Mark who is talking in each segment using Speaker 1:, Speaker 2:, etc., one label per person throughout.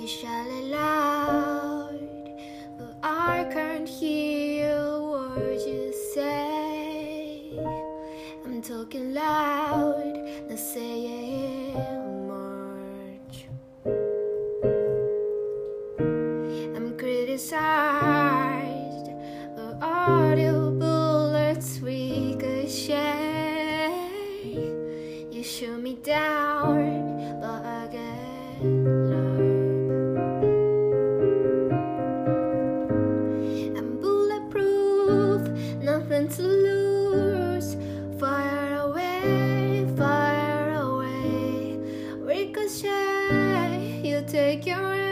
Speaker 1: You shall allow, but I can't hear words you say. I'm talking loud, now say it. take your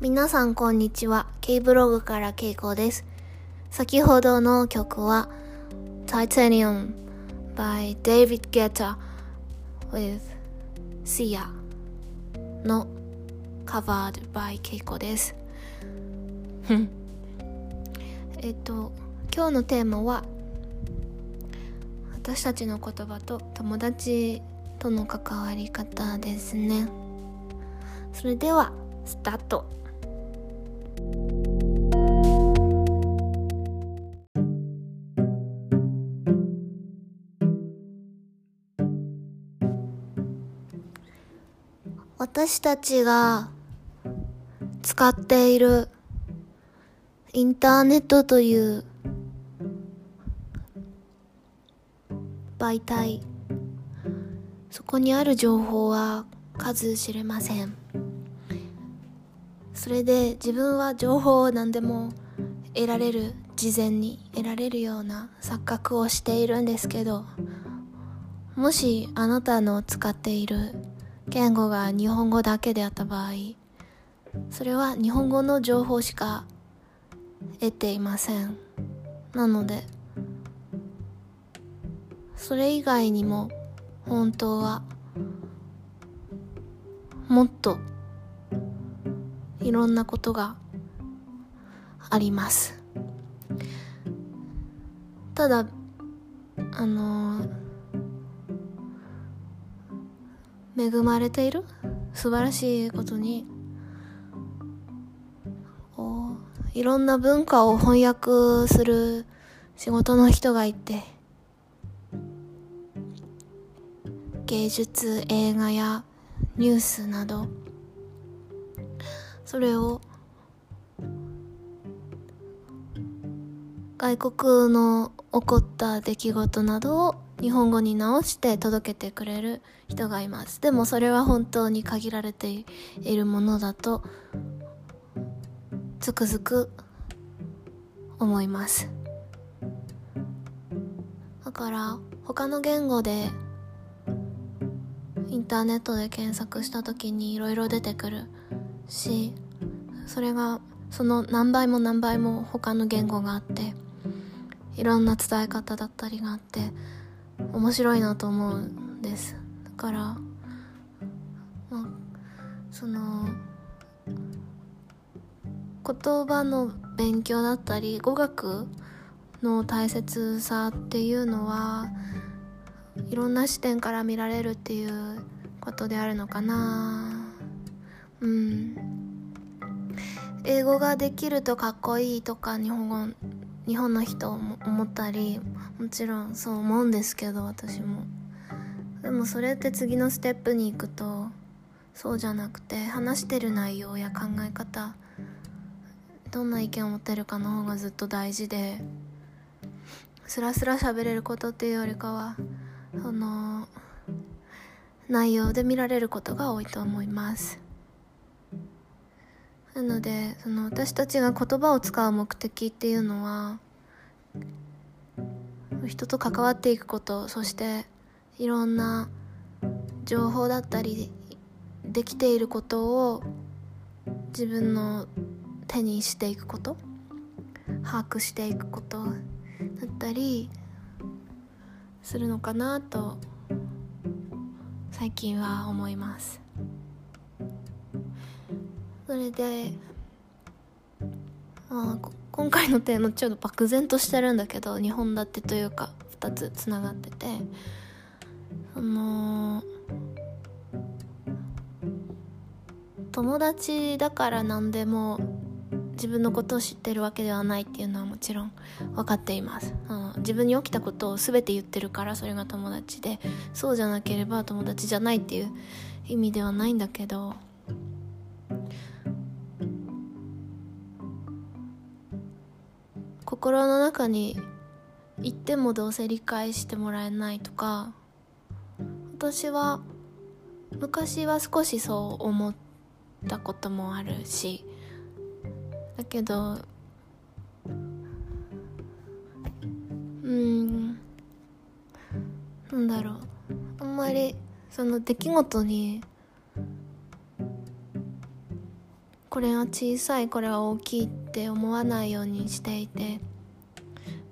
Speaker 1: 皆さんこんにちは。K ブログからケイコです。先ほどの曲は Titanium by David Guetta with Sia の covered by ケイコです。えっと、今日のテーマは私たちの言葉と友達との関わり方ですね。それでは、スタート。私たちが使っているインターネットという媒体そこにある情報は数知れません。それで自分は情報を何でも得られる事前に得られるような錯覚をしているんですけどもしあなたの使っている言語が日本語だけであった場合それは日本語の情報しか得ていません。なのでそれ以外にも本当はもっといろんなことがあります。ただあの恵まれている？素晴らしいことに。こういろんな文化を翻訳する仕事の人がいて芸術映画やニュースなどそれを外国の起こった出来事などを日本語に直して届けてくれる人がいます。でもそれは本当に限られているものだとつくづく思います。だから他の言語でインターネットで検索した時にいろいろ出てくるしそれがその何倍も何倍も他の言語があっていろんな伝え方だったりがあって面白いなと思うんです。だから、まあ、その言葉の勉強だったり語学の大切さっていうのはいろんな視点から見られるっていうことであるのかな。うん。英語ができるとかっこいいとか日本語日本の人も思ったりもちろんそう思うんですけど私も。でもそれって次のステップに行くとそうじゃなくて話してる内容や考え方どんな意見を持ってるかの方がずっと大事でスラスラ喋れることっていうよりかはその内容で見られることが多いと思います。なのでその私たちが言葉を使う目的っていうのは人と関わっていくことそしていろんな情報だったりできていることを自分の手にしていくこと把握していくことだったりするのかなと最近は思います。それでまあ今回のテーマちょっと漠然としてるんだけど2本立てというか2つつながっててその友達だから何でも自分のことを知ってるわけではないっていうのはもちろん分かっています、自分に起きたことを全て言ってるからそれが友達でそうじゃなければ友達じゃないっていう意味ではないんだけど心の中に言ってもどうせ理解してもらえないとか私は昔は少しそう思ったこともあるしだけどうんなんだろうあんまりその出来事にこれは小さいこれは大きいってって思わないようにしていて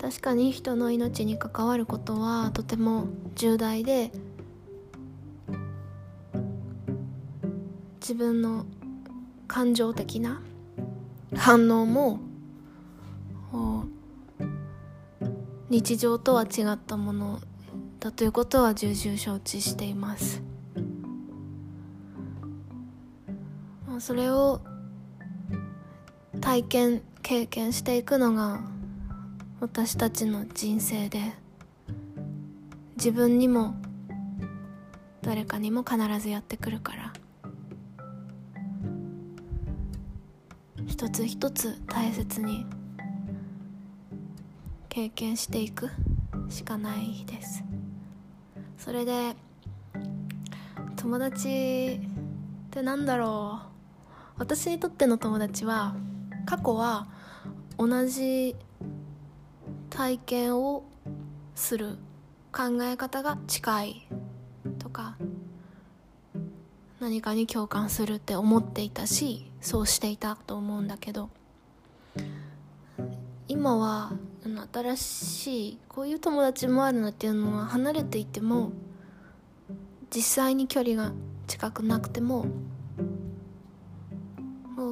Speaker 1: 確かに人の命に関わることはとても重大で自分の感情的な反応も日常とは違ったものだということは重々承知しています。それを体験経験していくのが私たちの人生で自分にも誰かにも必ずやってくるから。一つ一つ大切に経験していくしかないです。それで友達ってなんだろう。私にとっての友達は過去は同じ体験をする考え方が近いとか何かに共感するって思っていたしそうしていたと思うんだけど今は新しいこういう友達もあるなっていうのは離れていても実際に距離が近くなくても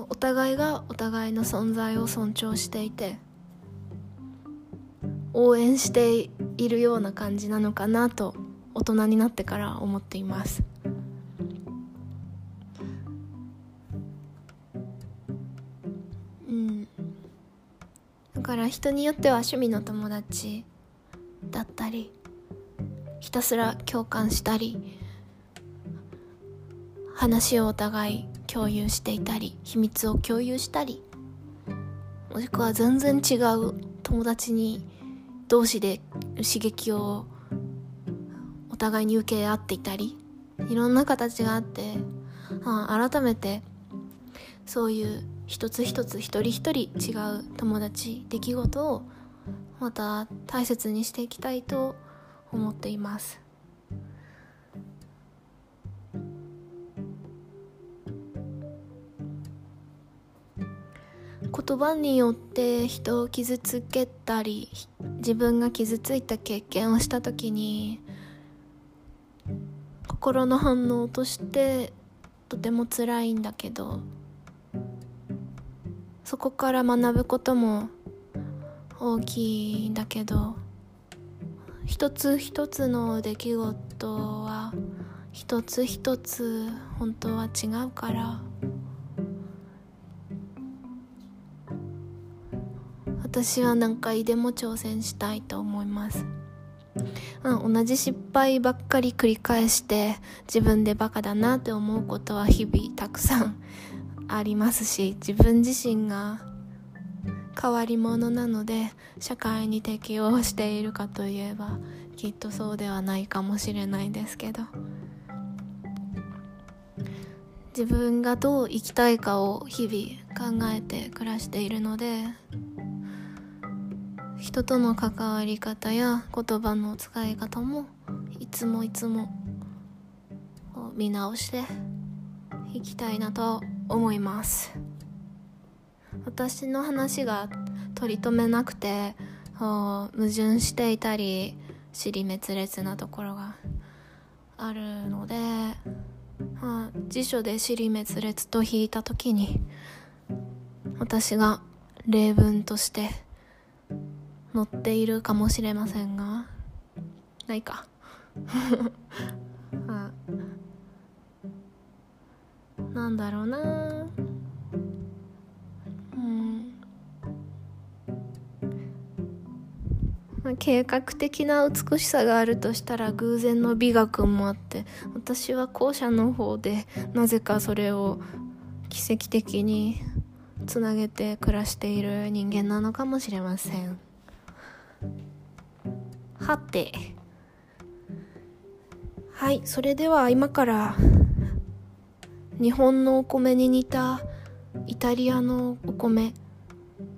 Speaker 1: お互いがお互いの存在を尊重していて応援しているような感じなのかなと大人になってから思っていますうんだ。から人によっては趣味の友達だったりひたすら共感したり話をお互い共有していたり秘密を共有したりもしくは全然違う友達に同士で刺激をお互いに受け合っていたりいろんな形があってあ改めてそういう一つ一つ一人一人違う友達出来事をまた大切にしていきたいと思っています。言葉によって人を傷つけたり自分が傷ついた経験をした時に心の反応としてとても辛いんだけどそこから学ぶことも大きいんだけど一つ一つの出来事は一つ一つ本当は違うから私は何回でも挑戦したいと思います、うん、同じ失敗ばっかり繰り返して自分でバカだなって思うことは日々たくさんありますし自分自身が変わり者なので社会に適応しているかといえばきっとそうではないかもしれないですけど。自分がどう生きたいかを日々考えて暮らしているので人との関わり方や言葉の使い方もいつもいつも見直していきたいなと思います。私の話が取り留めなくて矛盾していたり尻滅裂なところがあるので、ま、辞書で尻滅裂と引いた時に私が例文として載っているかもしれませんがないか。あなんだろうな。うん。まあ、計画的な美しさがあるとしたら偶然の美学もあって私は後者の方でなぜかそれを奇跡的につなげて暮らしている人間なのかもしれません。はて。はいそれでは今から日本のお米に似たイタリアのお米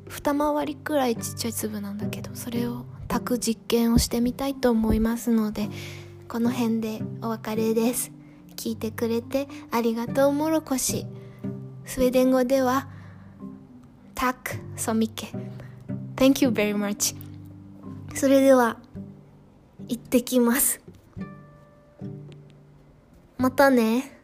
Speaker 1: 二回りくらいちっちゃい粒なんだけどそれを炊く実験をしてみたいと思いますのでこの辺でお別れです。聞いてくれてありがとうもろこし。スウェーデン語ではタクソミケ Thank you very much. それでは行ってきます。またね。